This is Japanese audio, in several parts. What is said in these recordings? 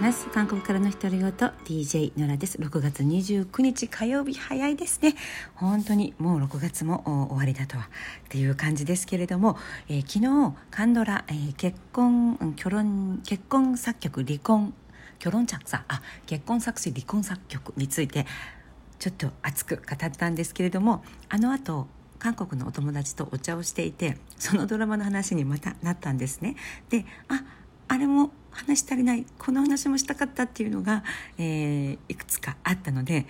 ます。韓国からの独り言 DJ のらです。6月29日火曜日早いですね。本当にもう6月も終わりだとは。っていう感じですけれども、えー、昨日カンドラ、えー、結婚結婚結婚作曲離婚結婚作詞あ結婚作詞離婚作曲についてちょっと熱く語ったんですけれどもあの後韓国のお友達とお茶をしていてそのドラマの話にまたなったんですね。でああれも話足りないこの話もしたかったっていうのが、えー、いくつかあったので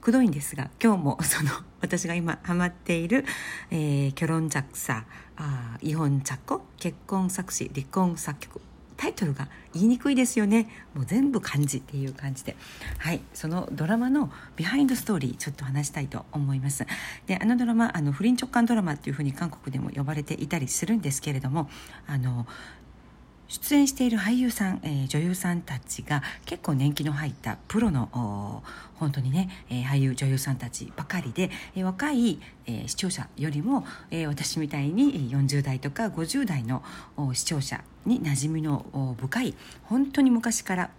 くどいんですが今日も その私が今ハマっている「えー、결혼작사」あ「이혼작곡」「結婚作詞」「離婚作曲」タイトルが言いにくいですよね。もう全部漢字っていう感じで。はいそのドラマの behind story ちょっと話したいと思います。であのドラマあの不倫直感ドラマっていうふうに韓国でも呼ばれていたりするんですけれどもあの出演している俳優さん、えー、女優さんたちが結構年季の入ったプロの本当にね、えー、俳優女優さんたちばかりで、えー、若い、えー、視聴者よりも、えー、私みたいに40代とか50代の視聴者に馴染みの深い本当に昔から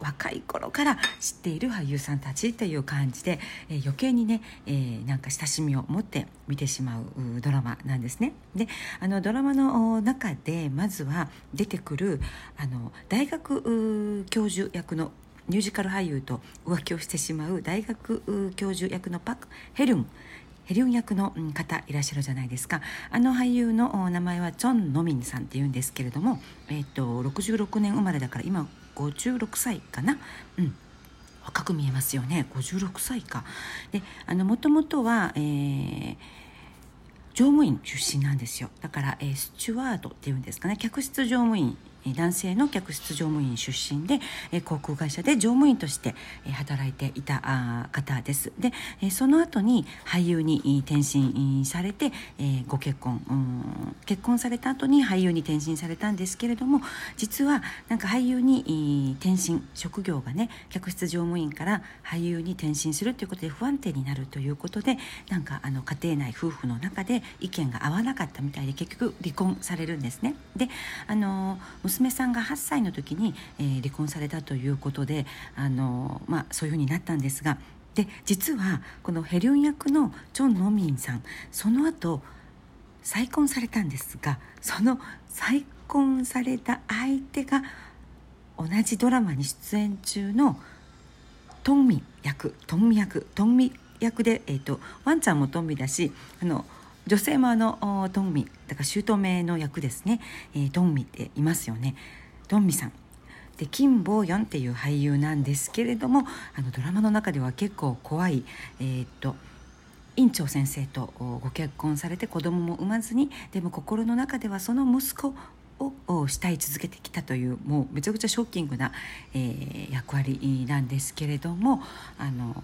若い頃から知っている俳優さんたちという感じで、えー、余計にね、えー、なんか親しみを持って見てしまうドラマなんですね。であのドラマの中でまずは出てくるあの大学教授役のミュージカル俳優と浮気をしてしまう大学教授役のパク・ヘルンヘリョン役の方いらっしゃるじゃないですかあの俳優の名前はチョン・ノミンさんっていうんですけれども、えーと、と66年生まれだから今56歳かな。うん。若く見えますよね。56歳か。であのもともとは、えー、乗務員出身なんですよ。だから、えー、スチュワードっていうんですかね。客室乗務員男性の客室乗務員出身で航空会社で乗務員として働いていた方ですでその後に俳優に転身されてご結婚結婚された後に俳優に転身されたんですけれども実はなんか俳優に転身職業がね客室乗務員から俳優に転身するということで不安定になるということでなんかあの家庭内夫婦の中で意見が合わなかったみたいで結局離婚されるんですね。であの娘娘さんが8歳の時に、えー、離婚されたということであの、まあ、そういうふうになったんですがで実はこのヘリョン役のチョン・ノミンさんその後再婚されたんですがその再婚された相手が同じドラマに出演中のトンミ役トンミ役トンミ役で、えーと、ワンちゃんもトンミだしあの女性もあのトンミだから姑の役ですね、えー、トンミっていますよね。トンミさん。で金ボーヨンっていう俳優なんですけれどもあのドラマの中では結構怖いえー、っと院長先生とご結婚されて子供も産まずにでも心の中ではその息子を慕い続けてきたというもうめちゃくちゃショッキングな、えー、役割なんですけれどもあの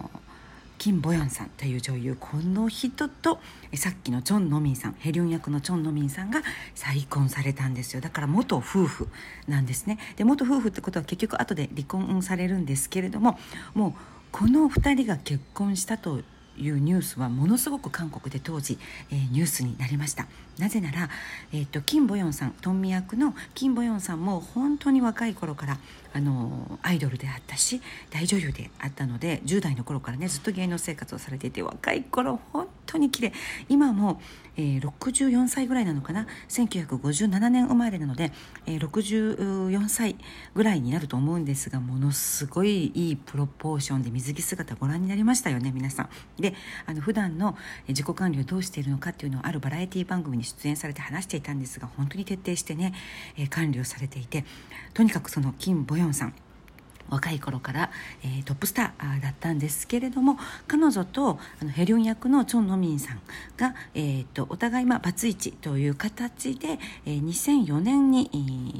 キンボヤンさんという女優この人とさっきのチョン・ノミンさんヘリョン役のチョン・ノミンさんが再婚されたんですよ。だから元夫婦なんですね。で元夫婦ってことは結局後で離婚されるんですけれどももうこの2人が結婚したというニュースはものすごく韓国で当時、えー、ニュースになりました。なぜなら、えーと、金ボヨンさんトンミ役の金ボヨンさんも本当に若い頃からあのアイドルであったし大女優であったので10代の頃からねずっと芸能生活をされていて若い頃本当に綺麗今も、えー、64歳ぐらいなのかな？1957年生まれなので、えー、64歳ぐらいになると思うんですがものすごいいいプロポーションで水着姿ご覧になりましたよね皆さん。であの普段の自己管理をどうしているのかっていうのをあるバラエティ番組に出演されて話していたんですが本当に徹底してね、え管理をされていてとにかくその金ボヨンさん若い頃から、えー、トップスターだったんですけれども彼女とあのヘリョン役のチョン・ノミンさんが、えーと、お互い、まあ、バツイチという形で、えー、2004年に、え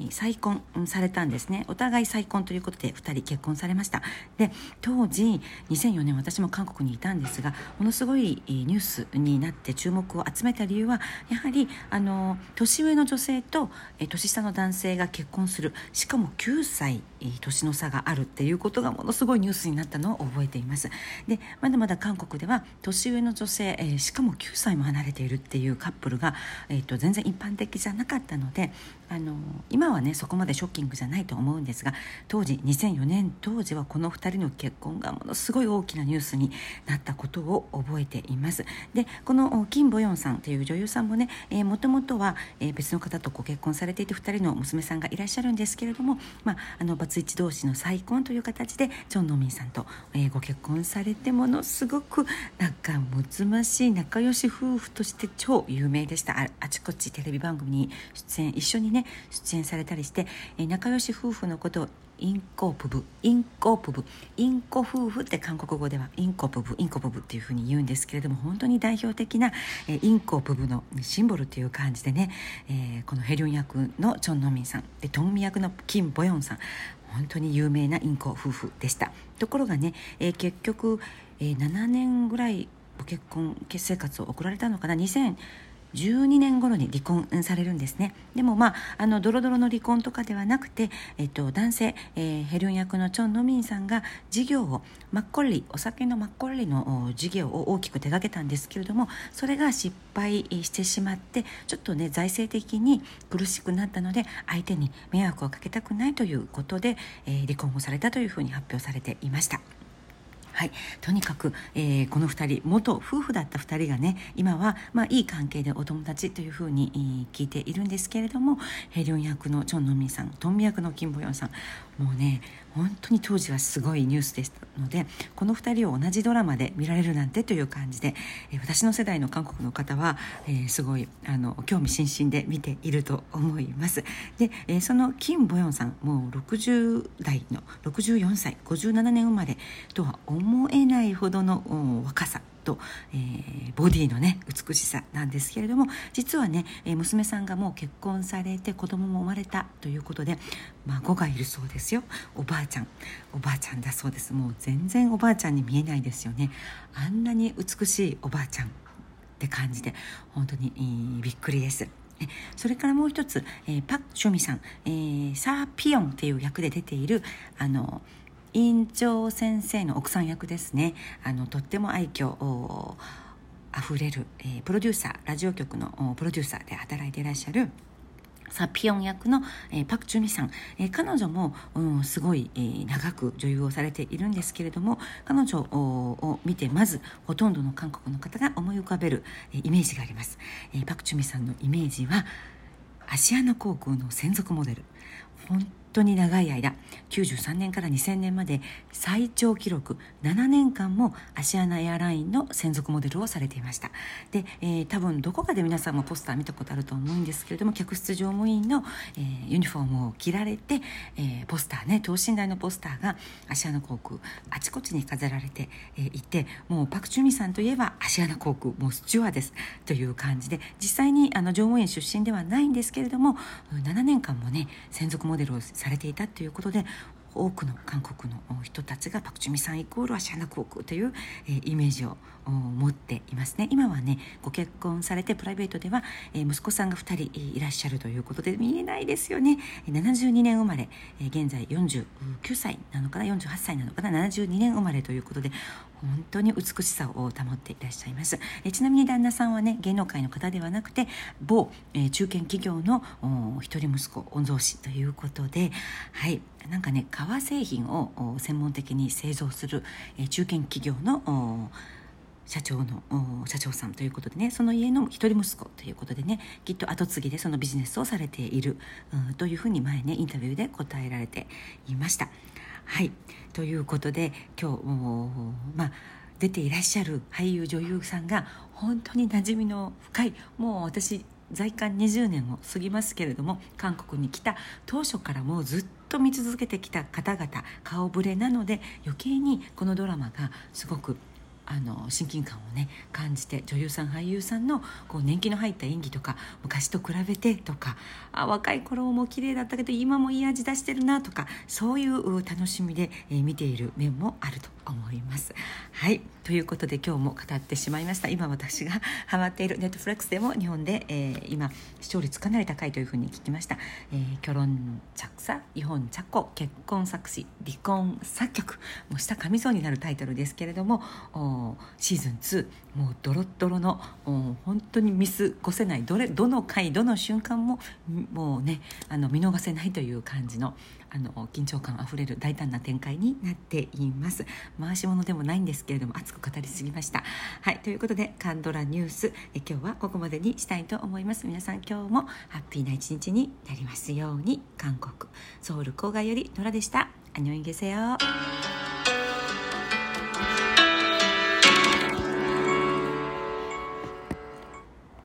ー、再婚されたんですね。お互い再婚ということで2人結婚されました。で当時2004年私も韓国にいたんですがものすごいニュースになって注目を集めた理由はやはりあの年上の女性と、えー、年下の男性が結婚する。しかも9歳、えー、年の差がある。あるっていうことがものすごいニュースになったのを覚えています。でまだまだ韓国では年上の女性、えー、しかも9歳も離れているっていうカップルが、えーと、全然一般的じゃなかったのであの今はねそこまでショッキングじゃないと思うんですが当時2004年当時はこの2人の結婚がものすごい大きなニュースになったことを覚えています。でこの金ボヨンさんという女優さんもねもともとは、えー、別の方とご結婚されていて2人の娘さんがいらっしゃるんですけれども、まあ、あのバツイチ同士の再婚という形でジョン・ノミンさんと、えー、ご結婚されてものすごく仲睦ましい仲良し夫婦として超有名でした。あちこちテレビ番組に出演一緒にね出演されたりして、えー、仲良し夫婦のことをインコプブインコプブインコ夫婦って韓国語ではインコプブインコプブっていうふうに言うんですけれども本当に代表的な、え、インコプブのシンボルという感じでね、えー、このヘリョン役のチョン・ノミンさんでトンミ役のキム・ボヨンさん本当に有名なインコ夫婦でした。ところがね、えー、結局、えー、7年ぐらいご結婚結生活を送られたのかな？2000 12年頃に離婚されるんですねでもまああのドロドロの離婚とかではなくて、えっと、男性、えー、ヘルン役のチョン・ノミンさんが事業をマッコリお酒のマッコリの事業を大きく手掛けたんですけれどもそれが失敗してしまってちょっとね財政的に苦しくなったので相手に迷惑をかけたくないということで、えー、離婚をされたというふうに発表されていました。はい、とにかく、えー、この2人元夫婦だった2人がね今は、まあ、いい関係でお友達というふうに、えー、聞いているんですけれどもヘリョン役のチョン・ノミンさんトンミ役のキン・ボヨンさんもうね本当に当時はすごいニュースでしたのでこの2人を同じドラマで見られるなんてという感じで、えー、私の世代の韓国の方は、えー、すごいあの興味津々で見ていると思います。で、えー、そのキン・ボヨンさんもう60代の64歳57年生まれとは思思えないほどの若さと、えー、ボディのね美しさなんですけれども実はね、えー、娘さんがもう結婚されて子供も生まれたということで孫がいるそうですよ。おばあちゃん。おばあちゃんだそうです。もう全然おばあちゃんに見えないですよね。あんなに美しいおばあちゃんって感じで本当に、えー、びっくりです。それからもう一つ、えー、パク・チョミさん、えー、サー・ピヨンっていう役で出ているあの院長先生の奥さん役ですね。あのとっても愛嬌あふれる、えー、プロデューサーラジオ局のプロデューサーで働いていらっしゃるサピヨン役の、えー、パク・チュミさん、えー、彼女も、うん、すごい、えー、長く女優をされているんですけれども彼女を見てまずほとんどの韓国の方が思い浮かべる、えイメージがあります、えパク・チュミさんのイメージはアシアナ航空の専属モデル。本当に長い間93年から2000年まで最長記録7年間もアシアナエアラインの専属モデルをされていました。で、えー、多分どこかで皆さんもポスター見たことあると思うんですけれども客室乗務員の、えー、ユニフォームを着られて、えー、ポスターね等身大のポスターがアシアナ航空あちこちに飾られて、えー、いてもうパク・チュミさんといえばアシアナ航空もうスチュワーですという感じで実際にあの乗務員出身ではないんですけれども7年間もね専属モデルをされていたということで多くの韓国の人たちがパク・チュミさんイコールアシアナ航空という、イメージを持っていますね。今はねご結婚されてプライベートでは、え息子さんが2人いらっしゃるということで見えないですよね。72年生まれ、え現在49歳なのかな？48歳なのかな？72年生まれということで本当に美しさを保っていらっしゃいます、えちなみに旦那さんはね芸能界の方ではなくて某、え中堅企業の一人息子御曹司ということではい。なんかね革製品を専門的に製造する、え中堅企業の社長の社長さんということでねその家の一人息子ということでねきっと後継ぎでそのビジネスをされている、というふうに前ねインタビューで答えられていました。はいということで今日まあ出ていらっしゃる俳優女優さんが本当に馴染みの深いもう私在韓20年を過ぎますけれども韓国に来た当初からもうずっと見続けてきた方々顔ぶれなので余計にこのドラマがすごくあの親近感をね感じて女優さん俳優さんのこう年季の入った演技とか昔と比べてとかあ若い頃も綺麗だったけど今もいい味出してるなとかそういう楽しみで、え見ている面もあると思います。はいということで今日も語ってしまいました今私が ハマっているネットフレックスでも日本で、えー、今視聴率かなり高いというふうに聞きました。え、キョロンチャクサ日本チャコ結婚作詞離婚作曲もう下かみそうになるタイトルですけれども。シーズン2もうドロッドロの本当に見過ごせないどれどの回どの瞬間ももうねあの見逃せないという感じのあの緊張感あふれる大胆な展開になっています。回し物でもないんですけれども熱く語りすぎました。はいということでカンドラニュースえ今日はここまでにしたいと思います。皆さん今日もハッピーな一日になりますように。韓国ソウル郊外よりノラでした。アニョンゲセよ